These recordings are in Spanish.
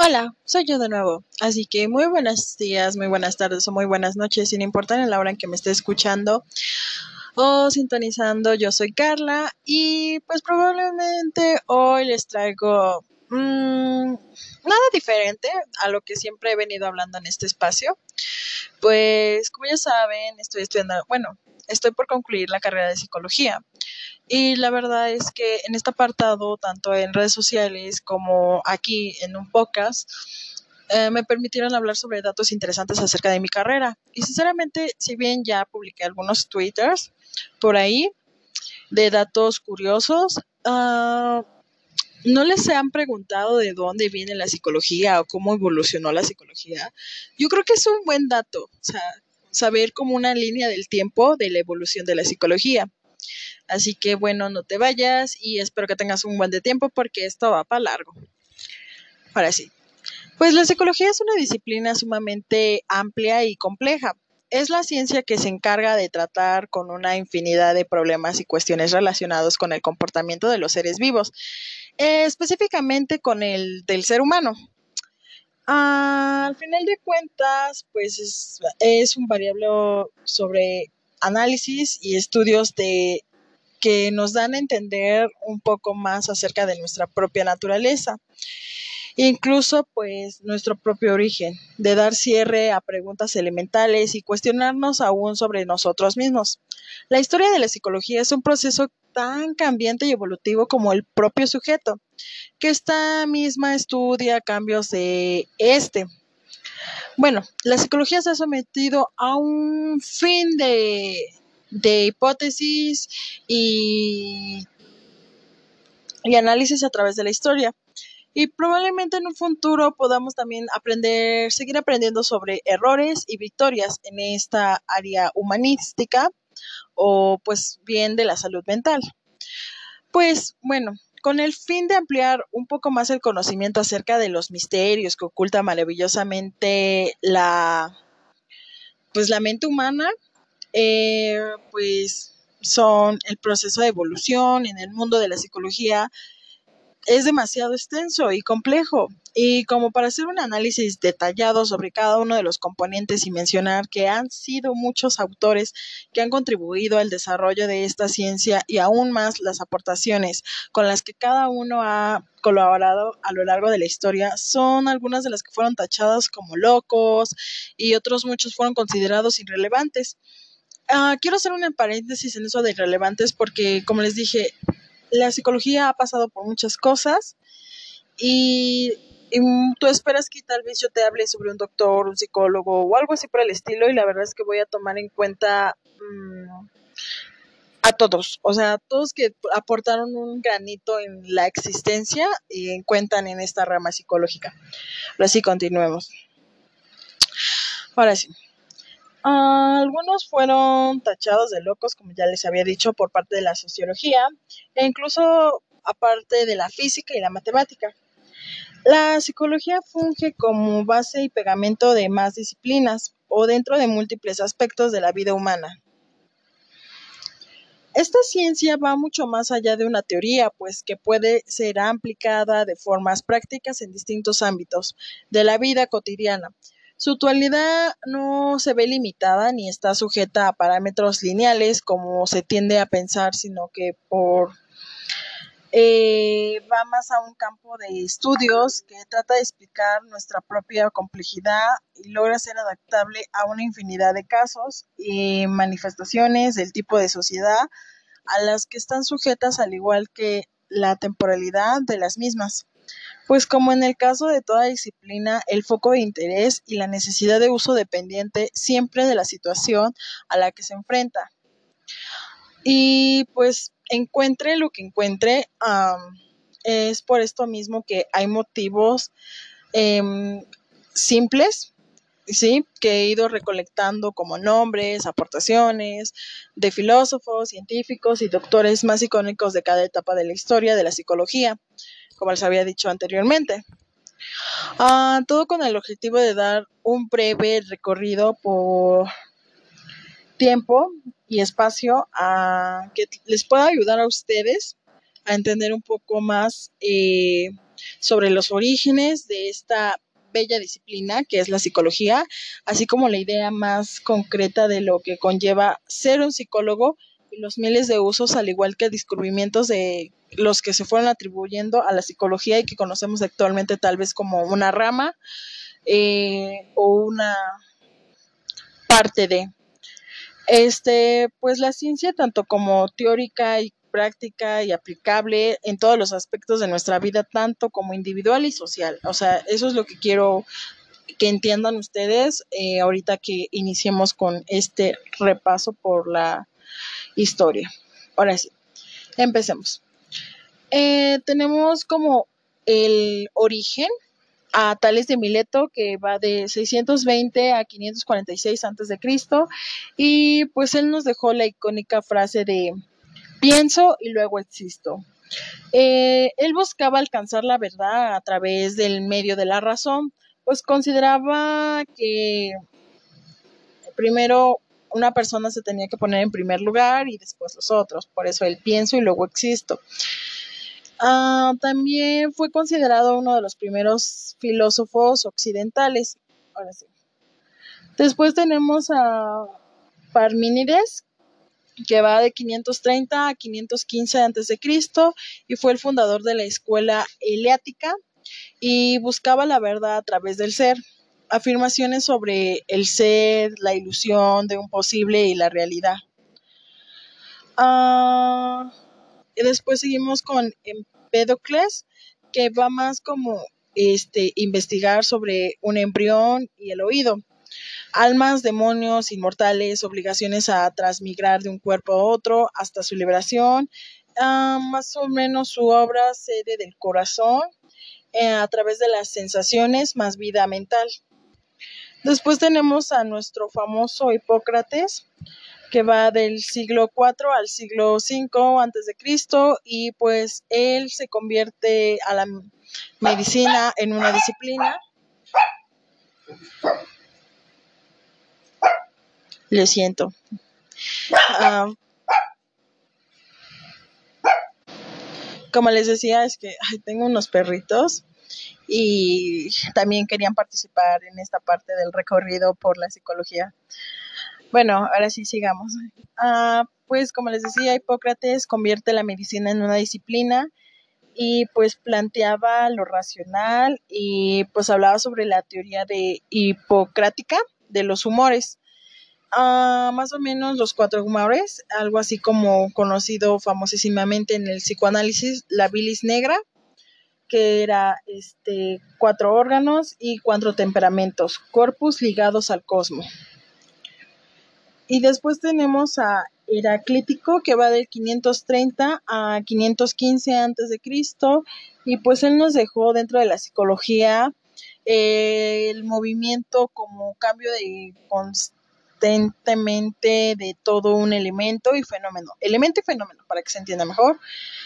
Hola, soy yo de nuevo. Así que muy buenos días, muy buenas tardes o muy buenas noches, sin importar en la hora en que me esté escuchando o sintonizando. Yo soy Carla y pues probablemente hoy les traigo mmm, nada diferente a lo que siempre he venido hablando en este espacio. Pues como ya saben, estoy estudiando, bueno, estoy por concluir la carrera de psicología. Y la verdad es que en este apartado, tanto en redes sociales como aquí en un podcast, eh, me permitieron hablar sobre datos interesantes acerca de mi carrera. Y sinceramente, si bien ya publiqué algunos twitters por ahí de datos curiosos, uh, no les han preguntado de dónde viene la psicología o cómo evolucionó la psicología. Yo creo que es un buen dato, o sea, saber como una línea del tiempo de la evolución de la psicología. Así que bueno, no te vayas y espero que tengas un buen de tiempo porque esto va para largo. Ahora sí. Pues la psicología es una disciplina sumamente amplia y compleja. Es la ciencia que se encarga de tratar con una infinidad de problemas y cuestiones relacionados con el comportamiento de los seres vivos, específicamente con el del ser humano. Al final de cuentas, pues es, un variable sobre análisis y estudios de que nos dan a entender un poco más acerca de nuestra propia naturaleza, incluso pues nuestro propio origen, de dar cierre a preguntas elementales y cuestionarnos aún sobre nosotros mismos. La historia de la psicología es un proceso tan cambiante y evolutivo como el propio sujeto, que esta misma estudia cambios de este. Bueno, la psicología se ha sometido a un fin de de hipótesis y, y análisis a través de la historia. Y probablemente en un futuro podamos también aprender, seguir aprendiendo sobre errores y victorias en esta área humanística o pues bien de la salud mental. Pues bueno, con el fin de ampliar un poco más el conocimiento acerca de los misterios que oculta maravillosamente la pues la mente humana, eh, pues son el proceso de evolución en el mundo de la psicología es demasiado extenso y complejo. Y como para hacer un análisis detallado sobre cada uno de los componentes y mencionar que han sido muchos autores que han contribuido al desarrollo de esta ciencia y aún más las aportaciones con las que cada uno ha colaborado a lo largo de la historia, son algunas de las que fueron tachadas como locos y otros muchos fueron considerados irrelevantes. Uh, quiero hacer un paréntesis en eso de irrelevantes porque, como les dije, la psicología ha pasado por muchas cosas y, tú esperas que tal vez yo te hable sobre un doctor, un psicólogo o algo así por el estilo y la verdad es que voy a tomar en cuenta um, a todos, o sea, todos que aportaron un granito en la existencia y cuentan en esta rama psicológica. Ahora sí, continuemos. Ahora sí. Algunos fueron tachados de locos, como ya les había dicho, por parte de la sociología e incluso aparte de la física y la matemática. La psicología funge como base y pegamento de más disciplinas o dentro de múltiples aspectos de la vida humana. Esta ciencia va mucho más allá de una teoría, pues que puede ser aplicada de formas prácticas en distintos ámbitos de la vida cotidiana, su actualidad no se ve limitada ni está sujeta a parámetros lineales como se tiende a pensar, sino que por eh, va más a un campo de estudios que trata de explicar nuestra propia complejidad y logra ser adaptable a una infinidad de casos y manifestaciones del tipo de sociedad a las que están sujetas al igual que la temporalidad de las mismas. Pues como en el caso de toda disciplina, el foco de interés y la necesidad de uso dependiente siempre de la situación a la que se enfrenta. Y pues encuentre lo que encuentre, es por esto mismo que hay motivos um, simples, ¿sí? Que he ido recolectando como nombres, aportaciones de filósofos, científicos y doctores más icónicos de cada etapa de la historia de la psicología como les había dicho anteriormente. Uh, todo con el objetivo de dar un breve recorrido por tiempo y espacio a que les pueda ayudar a ustedes a entender un poco más eh, sobre los orígenes de esta bella disciplina que es la psicología, así como la idea más concreta de lo que conlleva ser un psicólogo los miles de usos, al igual que descubrimientos de los que se fueron atribuyendo a la psicología y que conocemos actualmente tal vez como una rama eh, o una parte de. Este, pues la ciencia, tanto como teórica y práctica y aplicable en todos los aspectos de nuestra vida, tanto como individual y social. O sea, eso es lo que quiero que entiendan ustedes eh, ahorita que iniciemos con este repaso por la historia. Ahora sí, empecemos. Eh, tenemos como el origen a Tales de Mileto, que va de 620 a 546 antes de Cristo, y pues él nos dejó la icónica frase de pienso y luego existo. Eh, él buscaba alcanzar la verdad a través del medio de la razón, pues consideraba que primero una persona se tenía que poner en primer lugar y después los otros, por eso él pienso y luego existo. Ah, también fue considerado uno de los primeros filósofos occidentales. Ahora sí. Después tenemos a Parmínides, que va de 530 a 515 a.C. y fue el fundador de la escuela eleática y buscaba la verdad a través del ser. Afirmaciones sobre el ser, la ilusión de un posible y la realidad. Ah, y después seguimos con Empédocles, que va más como este investigar sobre un embrión y el oído almas, demonios, inmortales, obligaciones a transmigrar de un cuerpo a otro hasta su liberación. Ah, más o menos su obra sede del corazón eh, a través de las sensaciones más vida mental. Después tenemos a nuestro famoso Hipócrates, que va del siglo IV al siglo V antes de Cristo y pues él se convierte a la medicina en una disciplina le siento. Ah, como les decía, es que tengo unos perritos y también querían participar en esta parte del recorrido por la psicología. Bueno, ahora sí sigamos. Ah, pues como les decía, Hipócrates convierte la medicina en una disciplina y pues planteaba lo racional y pues hablaba sobre la teoría de hipocrática de los humores más o menos los cuatro humores, algo así como conocido famosísimamente en el psicoanálisis, la bilis negra, que era este, cuatro órganos y cuatro temperamentos, corpus ligados al cosmos. Y después tenemos a Heraclítico, que va del 530 a 515 antes de Cristo, y pues él nos dejó dentro de la psicología eh, el movimiento como cambio de de todo un elemento y fenómeno. Elemento y fenómeno, para que se entienda mejor.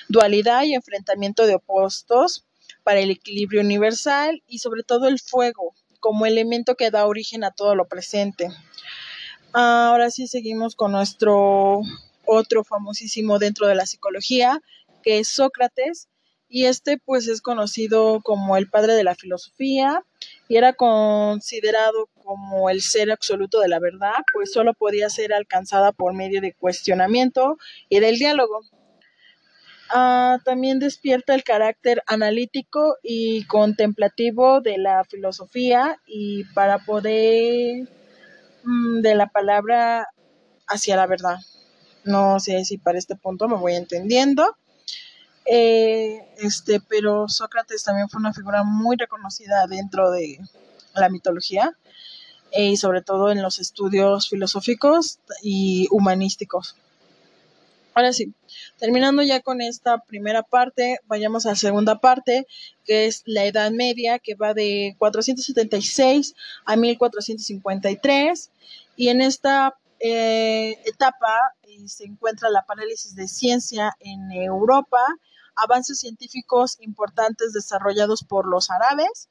Dualidad y enfrentamiento de opuestos para el equilibrio universal y sobre todo el fuego como elemento que da origen a todo lo presente. Ahora sí seguimos con nuestro otro famosísimo dentro de la psicología, que es Sócrates, y este pues es conocido como el padre de la filosofía y era considerado como el ser absoluto de la verdad, pues solo podía ser alcanzada por medio de cuestionamiento y del diálogo. Ah, también despierta el carácter analítico y contemplativo de la filosofía y para poder mm, de la palabra hacia la verdad. No sé si para este punto me voy entendiendo. Eh, este, pero Sócrates también fue una figura muy reconocida dentro de la mitología eh, y sobre todo en los estudios filosóficos y humanísticos. Ahora sí, terminando ya con esta primera parte, vayamos a la segunda parte, que es la Edad Media, que va de 476 a 1453. Y en esta eh, etapa se encuentra la parálisis de ciencia en Europa avances científicos importantes desarrollados por los árabes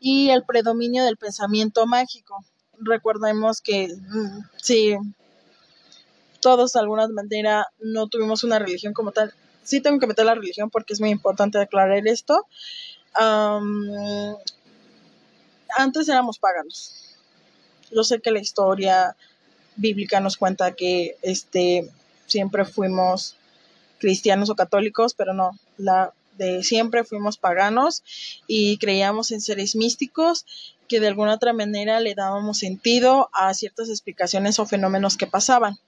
y el predominio del pensamiento mágico. Recordemos que mm, todos de alguna manera no tuvimos una religión como tal, sí tengo que meter la religión porque es muy importante aclarar esto. antes éramos paganos. Yo sé que la historia bíblica nos cuenta que este siempre fuimos cristianos o católicos, pero no, la de siempre fuimos paganos y creíamos en seres místicos que de alguna otra manera le dábamos sentido a ciertas explicaciones o fenómenos que pasaban.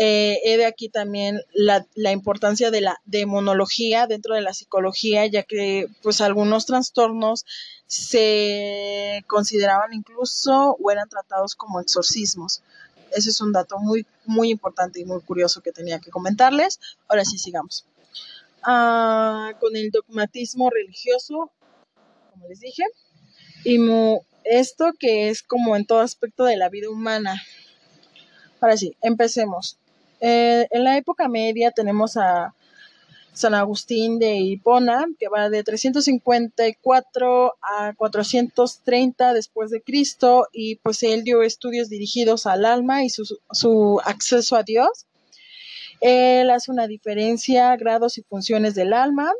Eh, he de aquí también la, importancia de la demonología dentro de la psicología, ya que pues algunos trastornos se consideraban incluso o eran tratados como exorcismos. Ese es un dato muy, muy importante y muy curioso que tenía que comentarles. Ahora sí, sigamos. Ah, con el dogmatismo religioso, como les dije, y esto que es como en todo aspecto de la vida humana. Ahora sí, empecemos. Eh, en la época media tenemos a San Agustín de Hipona, que va de 354 a 430 después de Cristo, y pues él dio estudios dirigidos al alma y su, su acceso a Dios. Él hace una diferencia, grados y funciones del alma.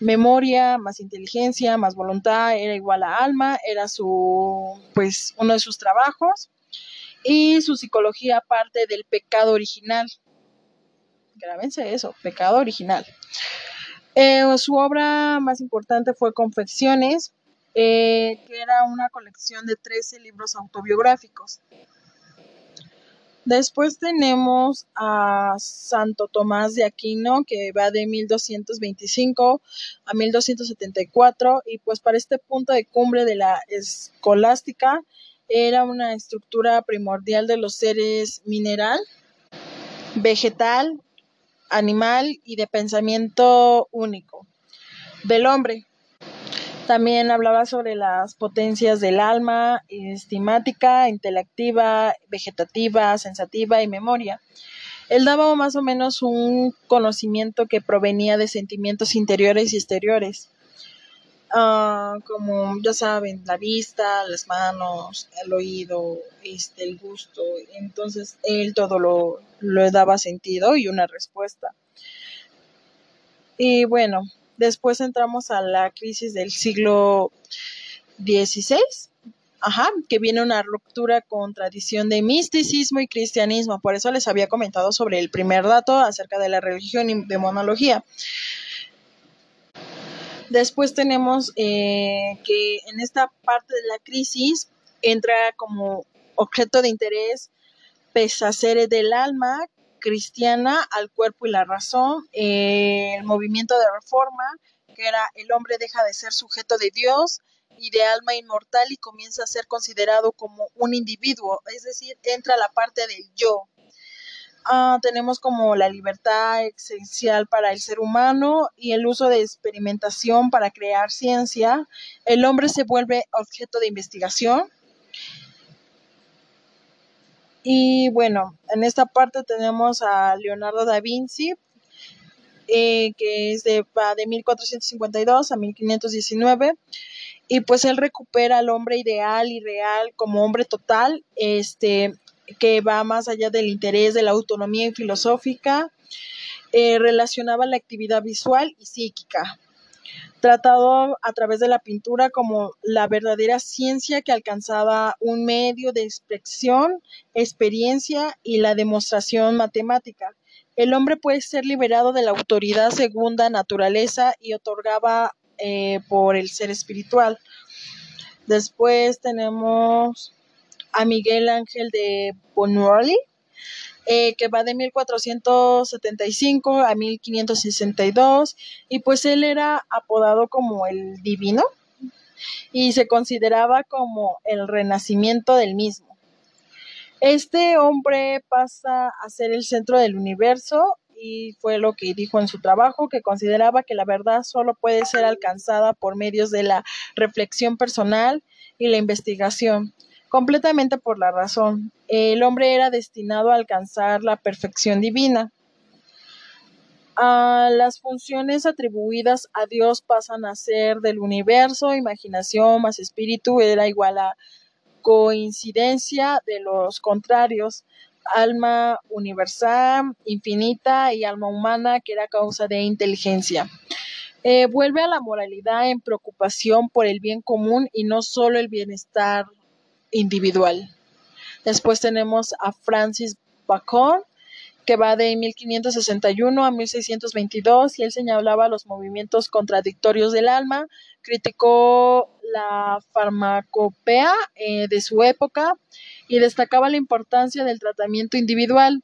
Memoria más inteligencia más voluntad era igual a alma, era su, pues, uno de sus trabajos. Y su psicología parte del pecado original. Grábense eso, pecado original. Eh, su obra más importante fue Confecciones, eh, que era una colección de 13 libros autobiográficos. Después tenemos a Santo Tomás de Aquino, que va de 1225 a 1274, y pues para este punto de cumbre de la escolástica era una estructura primordial de los seres mineral, vegetal, animal y de pensamiento único del hombre. También hablaba sobre las potencias del alma, estimática, intelectiva, vegetativa, sensativa y memoria. Él daba más o menos un conocimiento que provenía de sentimientos interiores y exteriores, ah, como ya saben, la vista, las manos, el oído, este, el gusto. Entonces él todo lo, lo daba sentido y una respuesta. Y bueno, Después entramos a la crisis del siglo XVI, ajá, que viene una ruptura con tradición de misticismo y cristianismo. Por eso les había comentado sobre el primer dato acerca de la religión y demonología. Después tenemos eh, que en esta parte de la crisis entra como objeto de interés pesaceres del alma, cristiana al cuerpo y la razón, eh, el movimiento de reforma, que era el hombre deja de ser sujeto de Dios y de alma inmortal y comienza a ser considerado como un individuo, es decir, entra la parte del yo. Ah, tenemos como la libertad esencial para el ser humano y el uso de experimentación para crear ciencia. El hombre se vuelve objeto de investigación y bueno, en esta parte tenemos a Leonardo da Vinci, eh, que es de, va de 1452 a 1519. Y pues él recupera al hombre ideal y real como hombre total, este, que va más allá del interés de la autonomía filosófica, eh, relacionaba la actividad visual y psíquica tratado a través de la pintura como la verdadera ciencia que alcanzaba un medio de expresión, experiencia y la demostración matemática. El hombre puede ser liberado de la autoridad segunda naturaleza y otorgaba eh, por el ser espiritual. Después tenemos a Miguel Ángel de Bonuoli, eh, que va de 1475 a 1562 y pues él era apodado como el divino y se consideraba como el renacimiento del mismo. Este hombre pasa a ser el centro del universo y fue lo que dijo en su trabajo, que consideraba que la verdad solo puede ser alcanzada por medios de la reflexión personal y la investigación completamente por la razón. El hombre era destinado a alcanzar la perfección divina. las funciones atribuidas a Dios pasan a ser del universo, imaginación más espíritu era igual a coincidencia de los contrarios. alma universal, infinita y alma humana, que era causa de inteligencia. Eh, vuelve a la moralidad en preocupación por el bien común y no solo el bienestar individual. Después tenemos a Francis Bacon, que va de 1561 a 1622 y él señalaba los movimientos contradictorios del alma, criticó la farmacopea eh, de su época y destacaba la importancia del tratamiento individual.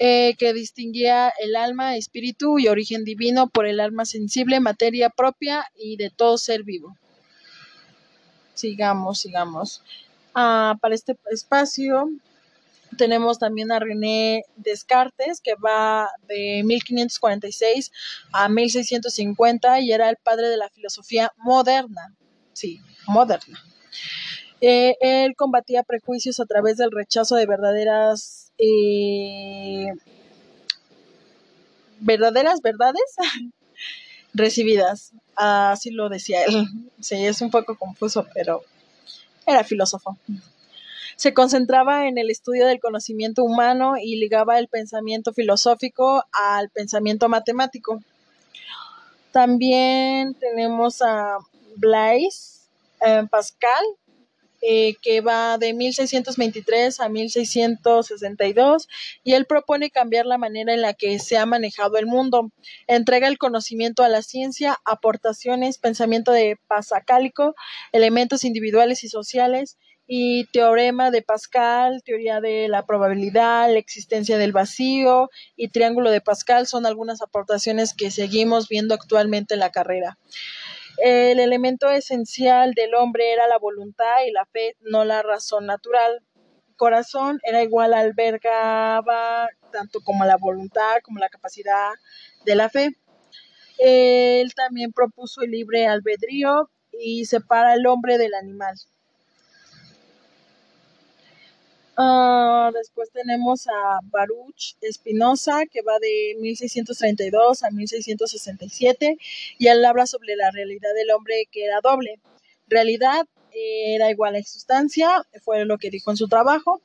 Eh, que distinguía el alma, espíritu y origen divino por el alma sensible, materia propia y de todo ser vivo. Sigamos, sigamos. Ah, para este espacio tenemos también a René Descartes, que va de 1546 a 1650 y era el padre de la filosofía moderna. Sí, moderna. Eh, él combatía prejuicios a través del rechazo de verdaderas eh, verdaderas verdades recibidas. Así lo decía él. Sí, es un poco confuso, pero era filósofo. Se concentraba en el estudio del conocimiento humano y ligaba el pensamiento filosófico al pensamiento matemático. También tenemos a Blaise eh, Pascal, eh, que va de 1623 a 1662 y él propone cambiar la manera en la que se ha manejado el mundo. Entrega el conocimiento a la ciencia, aportaciones, pensamiento de pasacálico, elementos individuales y sociales y teorema de Pascal, teoría de la probabilidad, la existencia del vacío y triángulo de Pascal son algunas aportaciones que seguimos viendo actualmente en la carrera. El elemento esencial del hombre era la voluntad y la fe, no la razón natural. Corazón era igual, albergaba tanto como la voluntad como la capacidad de la fe. Él también propuso el libre albedrío y separa al hombre del animal. Uh, después tenemos a Baruch Espinosa, que va de 1632 a 1667, y él habla sobre la realidad del hombre que era doble. Realidad era igual a sustancia, fue lo que dijo en su trabajo,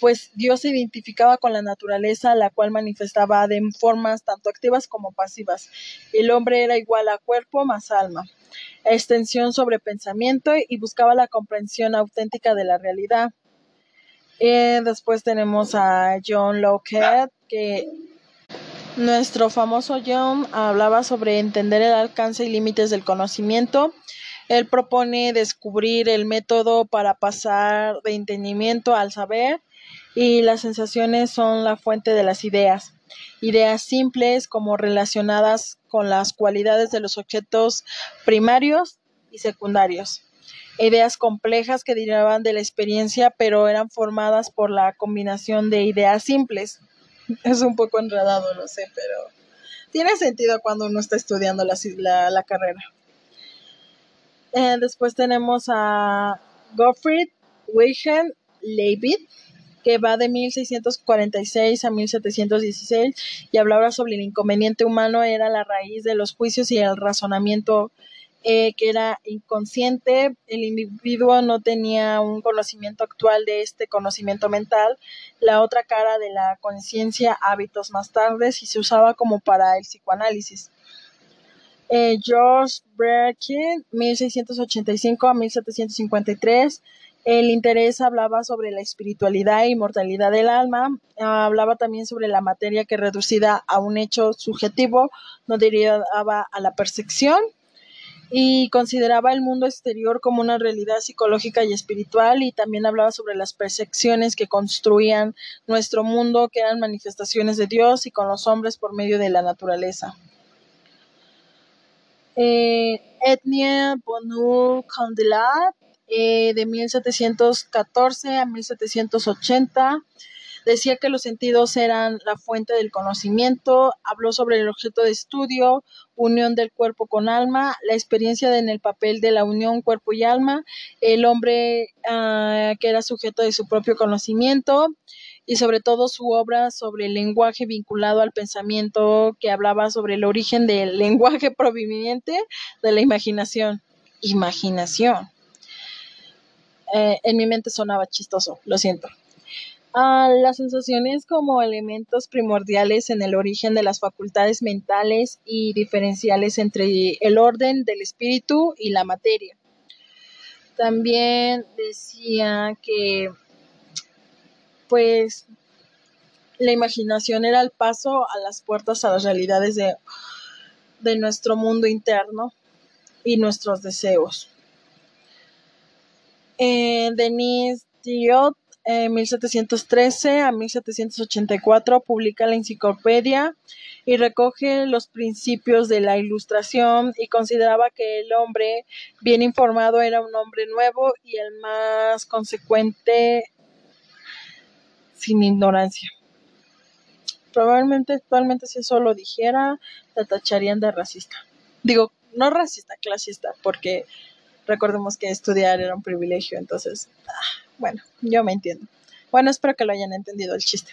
pues Dios se identificaba con la naturaleza, la cual manifestaba de formas tanto activas como pasivas. El hombre era igual a cuerpo más alma, extensión sobre pensamiento y buscaba la comprensión auténtica de la realidad eh, después tenemos a John Locke, que nuestro famoso John hablaba sobre entender el alcance y límites del conocimiento. Él propone descubrir el método para pasar de entendimiento al saber y las sensaciones son la fuente de las ideas. Ideas simples como relacionadas con las cualidades de los objetos primarios y secundarios ideas complejas que derivaban de la experiencia, pero eran formadas por la combinación de ideas simples. Es un poco enredado, lo sé, pero tiene sentido cuando uno está estudiando la, carrera. Eh, después tenemos a Gottfried Wilhelm Leibniz, que va de 1646 a 1716 y hablaba sobre el inconveniente humano era la raíz de los juicios y el razonamiento eh, que era inconsciente, el individuo no tenía un conocimiento actual de este conocimiento mental, la otra cara de la conciencia, hábitos más tardes, y se usaba como para el psicoanálisis. Eh, George Brekin, 1685 a 1753, el interés hablaba sobre la espiritualidad e inmortalidad del alma, hablaba también sobre la materia que reducida a un hecho subjetivo no derivaba a la percepción y consideraba el mundo exterior como una realidad psicológica y espiritual y también hablaba sobre las percepciones que construían nuestro mundo, que eran manifestaciones de Dios y con los hombres por medio de la naturaleza. Eh, Etnia Bonul Condelat, eh, de 1714 a 1780 Decía que los sentidos eran la fuente del conocimiento, habló sobre el objeto de estudio, unión del cuerpo con alma, la experiencia en el papel de la unión cuerpo y alma, el hombre ah, que era sujeto de su propio conocimiento y sobre todo su obra sobre el lenguaje vinculado al pensamiento que hablaba sobre el origen del lenguaje proveniente de la imaginación. Imaginación. Eh, en mi mente sonaba chistoso, lo siento. Ah, las sensaciones como elementos primordiales en el origen de las facultades mentales y diferenciales entre el orden del espíritu y la materia. También decía que pues la imaginación era el paso a las puertas a las realidades de, de nuestro mundo interno y nuestros deseos. Eh, Denise Diot en 1713 a 1784 publica la enciclopedia y recoge los principios de la ilustración y consideraba que el hombre bien informado era un hombre nuevo y el más consecuente sin ignorancia. Probablemente actualmente si eso lo dijera, la tacharían de racista. Digo, no racista, clasista, porque recordemos que estudiar era un privilegio, entonces... Ah, bueno, yo me entiendo. Bueno, espero que lo hayan entendido el chiste.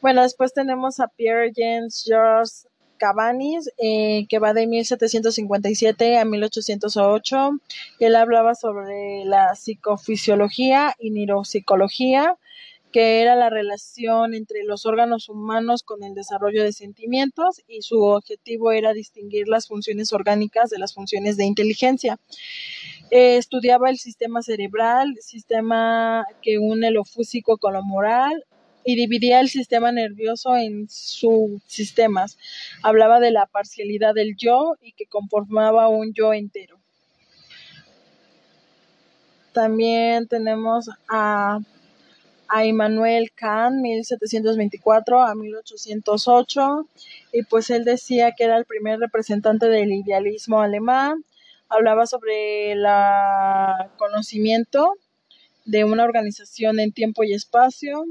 Bueno, después tenemos a Pierre James Georges Cabanis, eh, que va de 1757 a 1808. Y él hablaba sobre la psicofisiología y neuropsicología, que era la relación entre los órganos humanos con el desarrollo de sentimientos y su objetivo era distinguir las funciones orgánicas de las funciones de inteligencia. Eh, estudiaba el sistema cerebral, sistema que une lo físico con lo moral y dividía el sistema nervioso en subsistemas. Hablaba de la parcialidad del yo y que conformaba un yo entero. También tenemos a, a Immanuel Kant, 1724 a 1808, y pues él decía que era el primer representante del idealismo alemán hablaba sobre el conocimiento de una organización en tiempo y espacio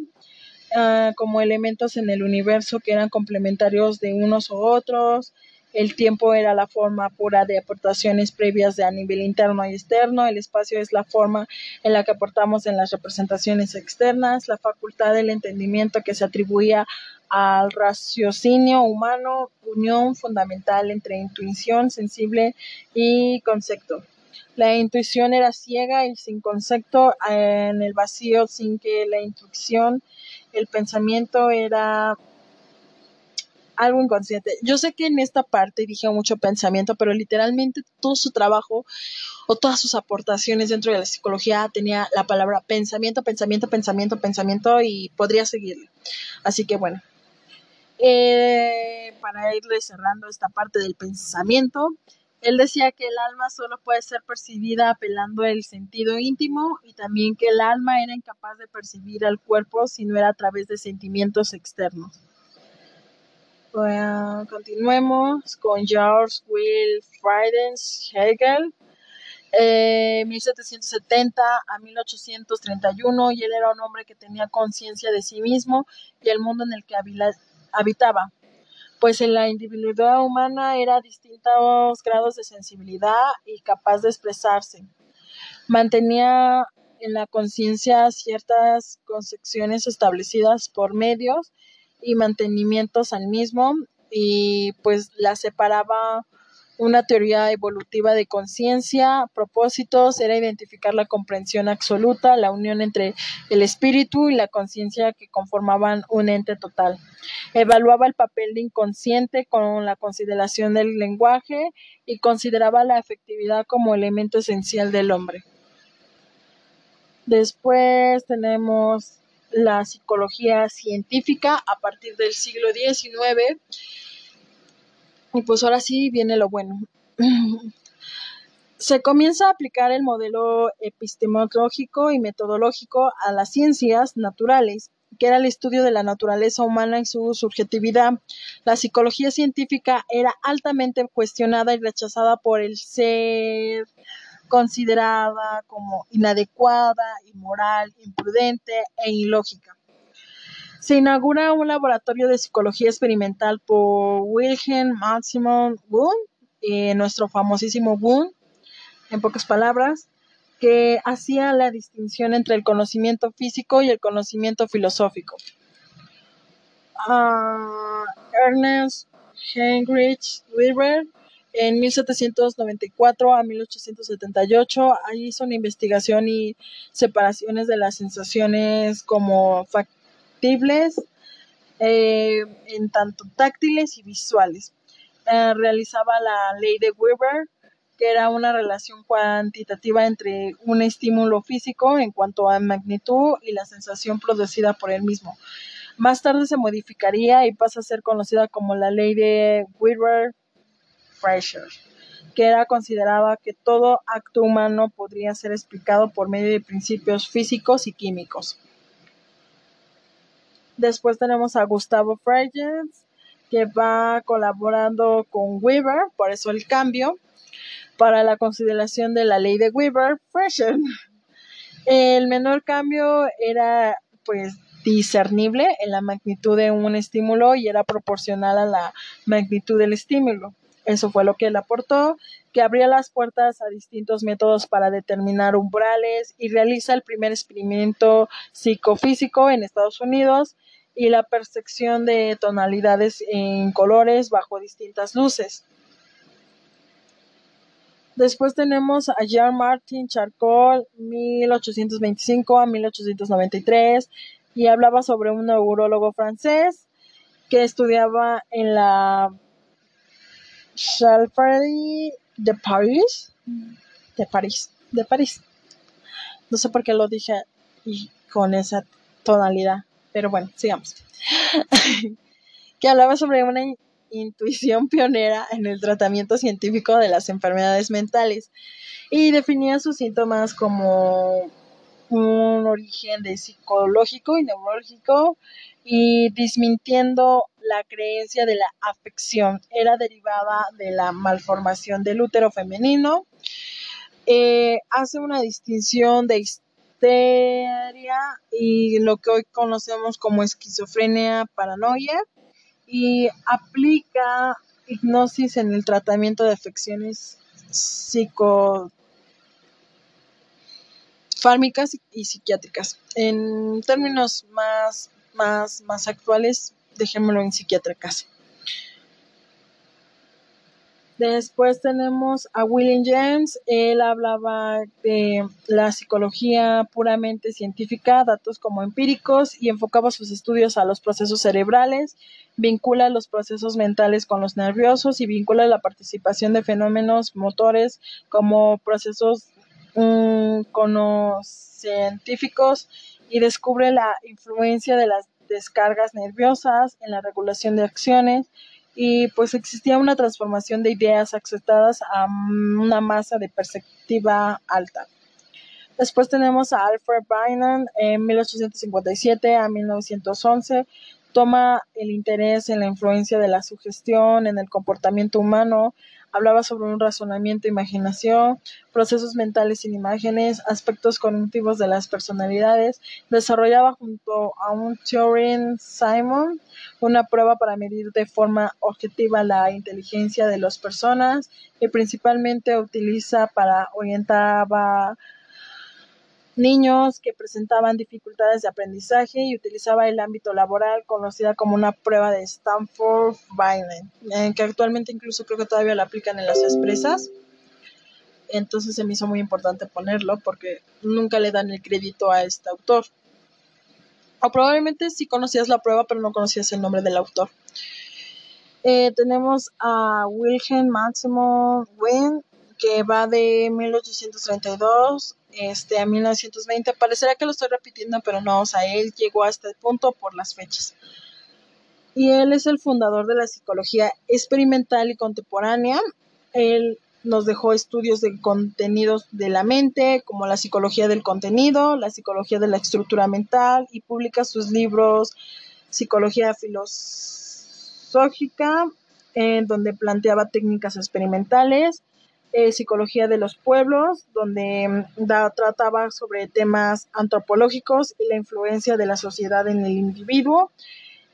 ah, como elementos en el universo que eran complementarios de unos u otros. El tiempo era la forma pura de aportaciones previas de a nivel interno y externo. El espacio es la forma en la que aportamos en las representaciones externas. La facultad del entendimiento que se atribuía al raciocinio humano, unión fundamental entre intuición sensible y concepto. La intuición era ciega y sin concepto en el vacío, sin que la intuición, el pensamiento era algo inconsciente. Yo sé que en esta parte dije mucho pensamiento, pero literalmente todo su trabajo o todas sus aportaciones dentro de la psicología tenía la palabra pensamiento, pensamiento, pensamiento, pensamiento y podría seguirle. Así que bueno, eh, para irle cerrando esta parte del pensamiento, él decía que el alma solo puede ser percibida apelando el sentido íntimo y también que el alma era incapaz de percibir al cuerpo si no era a través de sentimientos externos. Continuemos con George Will Friedens Hegel, 1770 eh, a 1831, y él era un hombre que tenía conciencia de sí mismo y el mundo en el que habitaba, pues en la individualidad humana era distintos grados de sensibilidad y capaz de expresarse. Mantenía en la conciencia ciertas concepciones establecidas por medios y mantenimientos al mismo y pues la separaba una teoría evolutiva de conciencia, propósitos, era identificar la comprensión absoluta, la unión entre el espíritu y la conciencia que conformaban un ente total. Evaluaba el papel de inconsciente con la consideración del lenguaje y consideraba la efectividad como elemento esencial del hombre. Después tenemos la psicología científica a partir del siglo XIX y pues ahora sí viene lo bueno. Se comienza a aplicar el modelo epistemológico y metodológico a las ciencias naturales, que era el estudio de la naturaleza humana y su subjetividad. La psicología científica era altamente cuestionada y rechazada por el ser considerada como inadecuada, inmoral, imprudente e ilógica se inaugura un laboratorio de psicología experimental por Wilhelm Maximum Wundt, eh, nuestro famosísimo Wundt, en pocas palabras, que hacía la distinción entre el conocimiento físico y el conocimiento filosófico. Ah, Ernest Heinrich Weber en 1794 a 1878. Ahí hizo una investigación y separaciones de las sensaciones como eh, en tanto táctiles y visuales. Eh, realizaba la ley de Weber, que era una relación cuantitativa entre un estímulo físico en cuanto a magnitud y la sensación producida por él mismo. Más tarde se modificaría y pasa a ser conocida como la ley de Weber-Fleischer, que era consideraba que todo acto humano podría ser explicado por medio de principios físicos y químicos. Después tenemos a Gustavo Frege, que va colaborando con Weber, por eso el cambio, para la consideración de la ley de Weber-Fleischer. El menor cambio era pues discernible en la magnitud de un estímulo y era proporcional a la magnitud del estímulo. Eso fue lo que él aportó, que abría las puertas a distintos métodos para determinar umbrales y realiza el primer experimento psicofísico en Estados Unidos y la percepción de tonalidades en colores bajo distintas luces. Después tenemos a Jean-Martin Charcot, 1825 a 1893, y hablaba sobre un neurólogo francés que estudiaba en la Chalferie de París, de París, de París. No sé por qué lo dije y con esa tonalidad, pero bueno, sigamos. que hablaba sobre una intuición pionera en el tratamiento científico de las enfermedades mentales y definía sus síntomas como un origen de psicológico y neurológico y desmintiendo la creencia de la afección. Era derivada de la malformación del útero femenino. Eh, hace una distinción de histeria y lo que hoy conocemos como esquizofrenia, paranoia y aplica hipnosis en el tratamiento de afecciones psico fármicas y psiquiátricas. En términos más, más, más actuales, dejémoslo en psiquiátricas. Después tenemos a William James. Él hablaba de la psicología puramente científica, datos como empíricos y enfocaba sus estudios a los procesos cerebrales, vincula los procesos mentales con los nerviosos y vincula la participación de fenómenos motores como procesos los científicos y descubre la influencia de las descargas nerviosas en la regulación de acciones y pues existía una transformación de ideas aceptadas a una masa de perspectiva alta. Después tenemos a Alfred Bynum en 1857 a 1911. Toma el interés en la influencia de la sugestión en el comportamiento humano, hablaba sobre un razonamiento, imaginación, procesos mentales sin imágenes, aspectos cognitivos de las personalidades. Desarrollaba junto a un Turing Simon una prueba para medir de forma objetiva la inteligencia de las personas y principalmente utiliza para orientar niños que presentaban dificultades de aprendizaje y utilizaba el ámbito laboral conocida como una prueba de Stanford Binet, que actualmente incluso creo que todavía la aplican en las expresas. Entonces se me hizo muy importante ponerlo porque nunca le dan el crédito a este autor. O probablemente sí conocías la prueba, pero no conocías el nombre del autor. Eh, tenemos a Wilhelm Maximo Wien, que va de 1832 este, a 1920. Parecerá que lo estoy repitiendo, pero no, o sea, él llegó a este punto por las fechas. Y él es el fundador de la psicología experimental y contemporánea. Él nos dejó estudios de contenidos de la mente, como la psicología del contenido, la psicología de la estructura mental, y publica sus libros Psicología Filosófica, en donde planteaba técnicas experimentales, Psicología de los Pueblos, donde mm, trataba sobre temas antropológicos y la influencia de la sociedad en el individuo.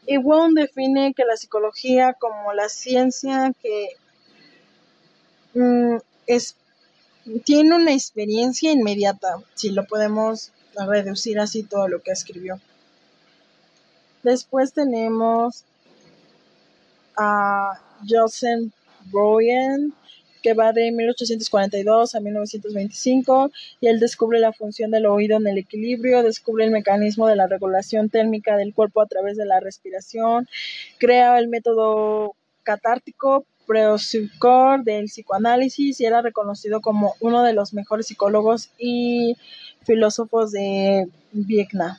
Y Wong define que la psicología como la ciencia que mm, es, tiene una experiencia inmediata, si lo podemos reducir así todo lo que escribió. Después tenemos a Joseph Bryan, que va de 1842 a 1925, y él descubre la función del oído en el equilibrio, descubre el mecanismo de la regulación térmica del cuerpo a través de la respiración, crea el método catártico Preussiker del psicoanálisis y era reconocido como uno de los mejores psicólogos y filósofos de Vietnam.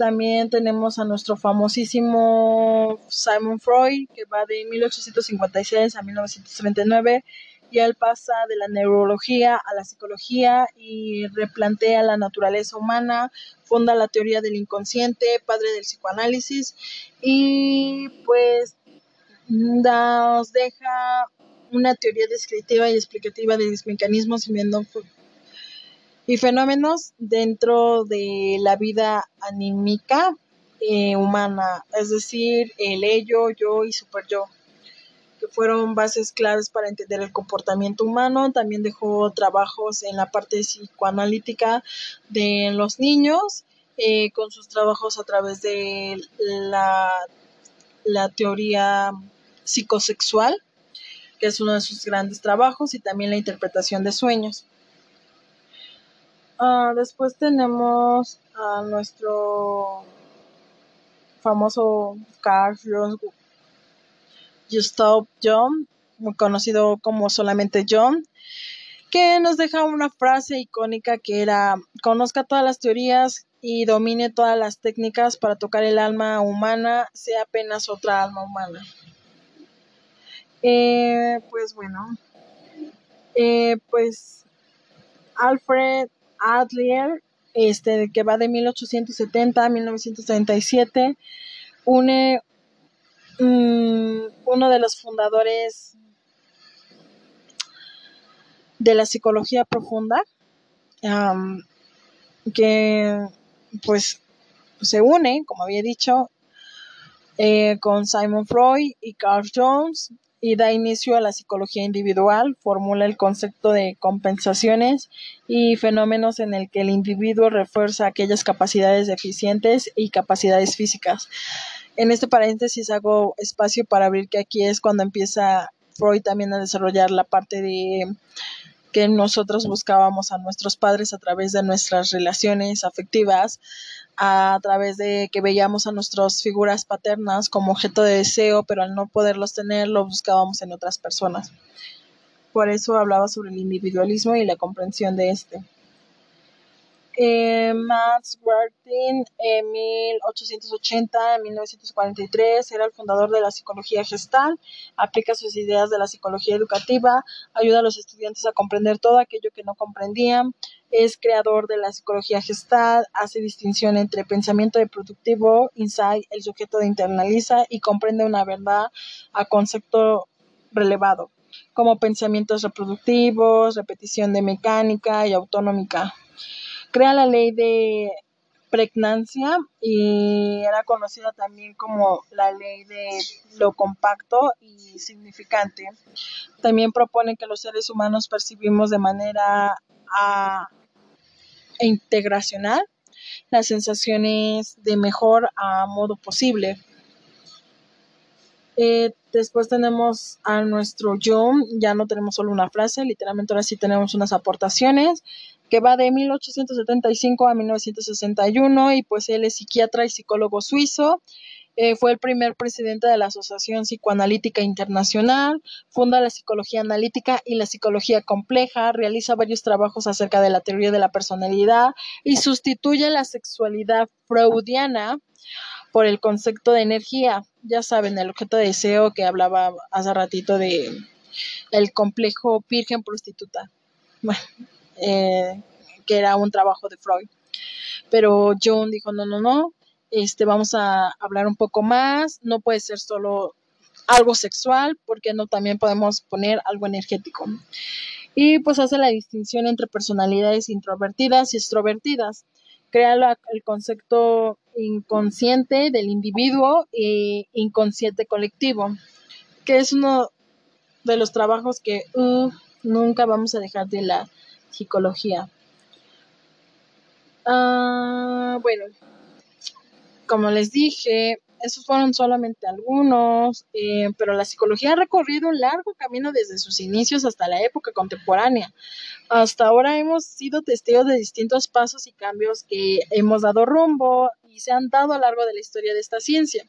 También tenemos a nuestro famosísimo Simon Freud, que va de 1856 a 1939, y él pasa de la neurología a la psicología y replantea la naturaleza humana, funda la teoría del inconsciente, padre del psicoanálisis, y pues nos deja una teoría descriptiva y explicativa de los mecanismos y fenómenos dentro de la vida anímica eh, humana, es decir, el ello, yo y super yo, que fueron bases claves para entender el comportamiento humano. También dejó trabajos en la parte psicoanalítica de los niños, eh, con sus trabajos a través de la, la teoría psicosexual, que es uno de sus grandes trabajos, y también la interpretación de sueños. Ah, después tenemos a nuestro famoso Carl Gustav John, muy conocido como solamente John, que nos deja una frase icónica que era conozca todas las teorías y domine todas las técnicas para tocar el alma humana, sea apenas otra alma humana. Eh, pues bueno, eh, pues Alfred Adler, este, que va de 1870 a 1937, une mm, uno de los fundadores de la psicología profunda, que pues se une, como había dicho, eh, con Simon Freud y Carl Jones y da inicio a la psicología individual, formula el concepto de compensaciones y fenómenos en el que el individuo refuerza aquellas capacidades deficientes y capacidades físicas. En este paréntesis hago espacio para abrir que aquí es cuando empieza Freud también a desarrollar la parte de que nosotros buscábamos a nuestros padres a través de nuestras relaciones afectivas, a través de que veíamos a nuestras figuras paternas como objeto de deseo, pero al no poderlos tener, lo buscábamos en otras personas. Por eso hablaba sobre el individualismo y la comprensión de este. Eh, Max Werting, en 1880 1943, era el fundador de la psicología gestal, aplica sus ideas de la psicología educativa, ayuda a los estudiantes a comprender todo aquello que no comprendían, es creador de la psicología gestal, hace distinción entre pensamiento reproductivo, insight, el sujeto de internaliza y comprende una verdad a concepto relevado, como pensamientos reproductivos, repetición de mecánica y autonómica crea la ley de pregnancia y era conocida también como la ley de lo compacto y significante. También propone que los seres humanos percibimos de manera a, integracional las sensaciones de mejor a modo posible. Eh, después tenemos a nuestro yo, ya no tenemos solo una frase, literalmente ahora sí tenemos unas aportaciones que va de 1875 a 1961 y pues él es psiquiatra y psicólogo suizo. Eh, fue el primer presidente de la Asociación Psicoanalítica Internacional, funda la psicología analítica y la psicología compleja, realiza varios trabajos acerca de la teoría de la personalidad y sustituye la sexualidad freudiana por el concepto de energía. Ya saben, el objeto de deseo que hablaba hace ratito de el complejo virgen prostituta. Bueno, eh, que era un trabajo de Freud. Pero John dijo, no, no, no, este, vamos a hablar un poco más, no puede ser solo algo sexual, porque no también podemos poner algo energético. Y pues hace la distinción entre personalidades introvertidas y extrovertidas. Crea el concepto inconsciente del individuo e inconsciente colectivo, que es uno de los trabajos que uh, nunca vamos a dejar de la psicología. Ah, bueno, como les dije, esos fueron solamente algunos, eh, pero la psicología ha recorrido un largo camino desde sus inicios hasta la época contemporánea. Hasta ahora hemos sido testigos de distintos pasos y cambios que hemos dado rumbo y se han dado a lo largo de la historia de esta ciencia.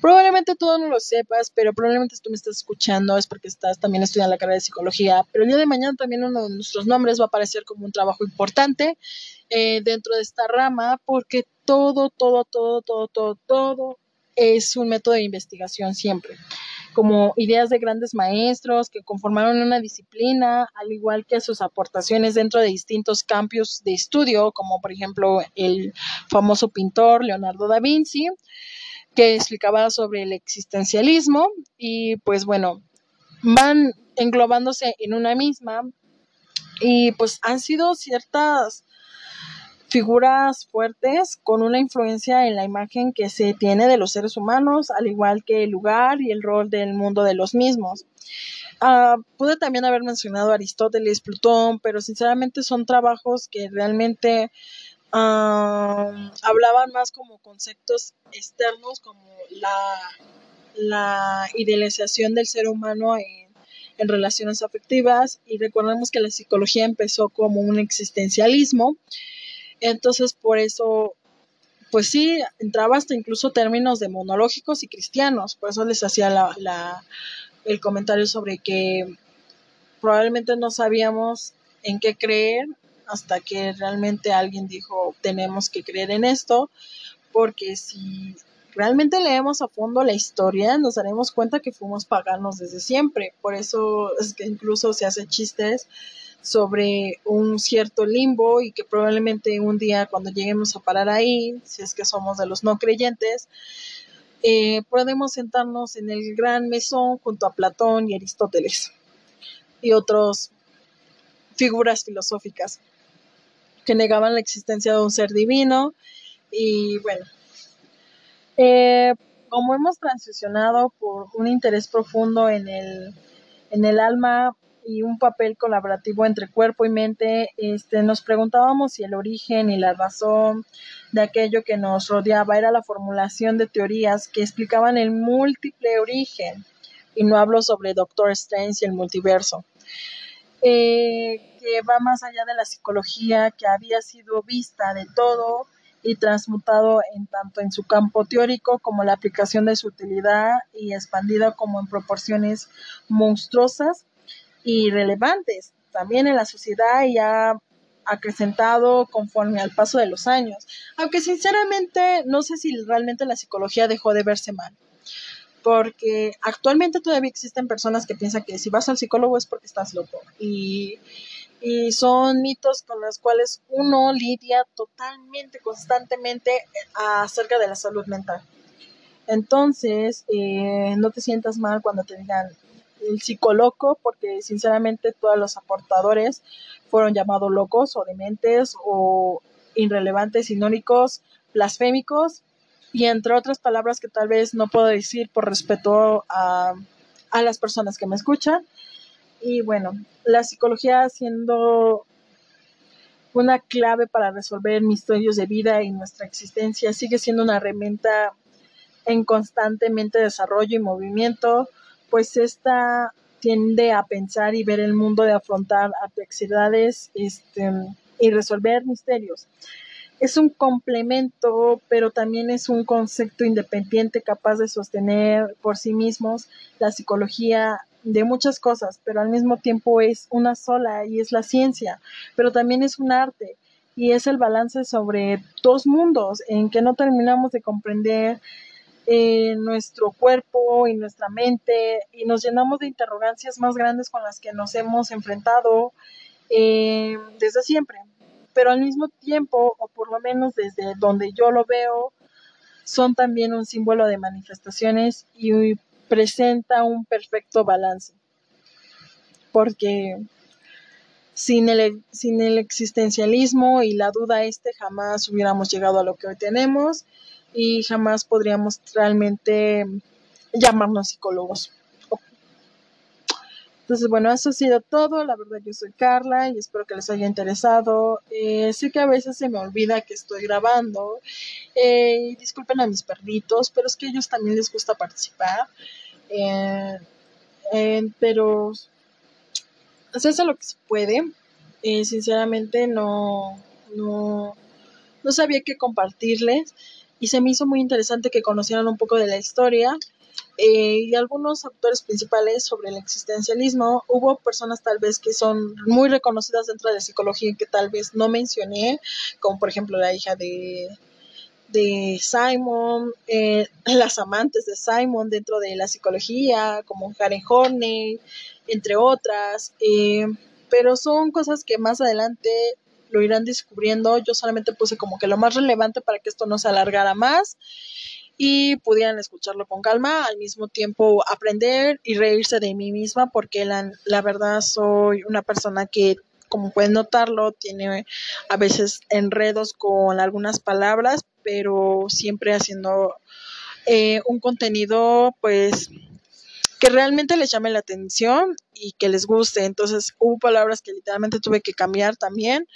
Probablemente tú no lo sepas, pero probablemente tú me estás escuchando es porque estás también estudiando la carrera de psicología, pero el día de mañana también uno de nuestros nombres va a aparecer como un trabajo importante eh, dentro de esta rama porque todo, todo, todo, todo, todo, todo es un método de investigación siempre, como ideas de grandes maestros que conformaron una disciplina, al igual que sus aportaciones dentro de distintos campos de estudio, como por ejemplo el famoso pintor Leonardo da Vinci, que explicaba sobre el existencialismo y pues bueno, van englobándose en una misma y pues han sido ciertas figuras fuertes con una influencia en la imagen que se tiene de los seres humanos, al igual que el lugar y el rol del mundo de los mismos. Uh, pude también haber mencionado Aristóteles, Plutón, pero sinceramente son trabajos que realmente uh, hablaban más como conceptos externos, como la, idealización del ser humano en relaciones afectivas. Y recordemos que la psicología empezó como un existencialismo entonces, por eso, pues sí, entraba hasta incluso términos demonológicos y cristianos. Por eso les hacía la, la, el comentario sobre que probablemente no sabíamos en qué creer hasta que realmente alguien dijo tenemos que creer en esto, porque si realmente leemos a fondo la historia, nos daremos cuenta que fuimos paganos desde siempre. Por eso es que incluso se hacen chistes sobre un cierto limbo y que probablemente un día cuando lleguemos a parar ahí, si es que somos de los no creyentes, eh, podemos sentarnos en el gran mesón junto a Platón y Aristóteles y otras figuras filosóficas que negaban la existencia de un ser divino. Y bueno, eh, como hemos transicionado por un interés profundo en el, en el alma y un papel colaborativo entre cuerpo y mente, este, nos preguntábamos si el origen y la razón de aquello que nos rodeaba era la formulación de teorías que explicaban el múltiple origen. Y no hablo sobre Doctor Strange y el multiverso. Eh, que va más allá de la psicología que había sido vista de todo y transmutado en tanto en su campo teórico como la aplicación de su utilidad y expandida como en proporciones monstruosas y relevantes también en la sociedad y ha acrecentado conforme al paso de los años. Aunque sinceramente no sé si realmente la psicología dejó de verse mal. Porque actualmente todavía existen personas que piensan que si vas al psicólogo es porque estás loco. Y, y son mitos con los cuales uno lidia totalmente, constantemente acerca de la salud mental. Entonces, eh, no te sientas mal cuando te digan, el psicoloco, porque sinceramente todos los aportadores fueron llamados locos o dementes o irrelevantes, sinónicos, blasfémicos y entre otras palabras que tal vez no puedo decir por respeto a, a las personas que me escuchan. Y bueno, la psicología siendo una clave para resolver misterios de vida y nuestra existencia sigue siendo una herramienta en constantemente desarrollo y movimiento pues esta tiende a pensar y ver el mundo de afrontar adversidades este, y resolver misterios. Es un complemento, pero también es un concepto independiente capaz de sostener por sí mismos la psicología de muchas cosas, pero al mismo tiempo es una sola y es la ciencia, pero también es un arte y es el balance sobre dos mundos en que no terminamos de comprender en nuestro cuerpo y nuestra mente y nos llenamos de interrogancias más grandes con las que nos hemos enfrentado eh, desde siempre. Pero al mismo tiempo, o por lo menos desde donde yo lo veo, son también un símbolo de manifestaciones y presenta un perfecto balance. Porque sin el, sin el existencialismo y la duda este jamás hubiéramos llegado a lo que hoy tenemos y jamás podríamos realmente llamarnos psicólogos. Entonces, bueno, eso ha sido todo. La verdad, yo soy Carla y espero que les haya interesado. Eh, sé que a veces se me olvida que estoy grabando. Eh, disculpen a mis perritos, pero es que a ellos también les gusta participar. Eh, pero se hace lo que se puede. sinceramente, no, no, no sabía qué compartirles y se me hizo muy interesante que conocieran un poco de la historia eh, y algunos autores principales sobre el existencialismo. Hubo personas tal vez que son muy reconocidas dentro de la psicología que tal vez no mencioné, como por ejemplo la hija de, de Simon, eh, las amantes de Simon dentro de la psicología, como Karen Horney, entre otras. Eh, pero son cosas que más adelante lo irán descubriendo. Yo solamente puse como que lo más relevante para que esto no se alargara más y pudieran escucharlo con calma, al mismo tiempo aprender y reírse de mí misma, porque la, verdad soy una persona que, como pueden notarlo, tiene a veces enredos con algunas palabras, pero siempre haciendo eh, un contenido pues que realmente les llame la atención y que les guste. Entonces hubo palabras que literalmente tuve que cambiar también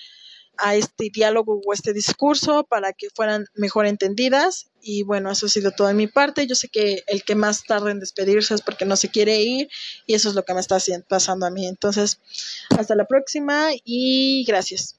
a este diálogo o este discurso para que fueran mejor entendidas. Y bueno, eso ha sido todo de mi parte. Yo sé que el que más tarda en despedirse es porque no se quiere ir y eso es lo que me está pasando a mí. Entonces, hasta la próxima y gracias.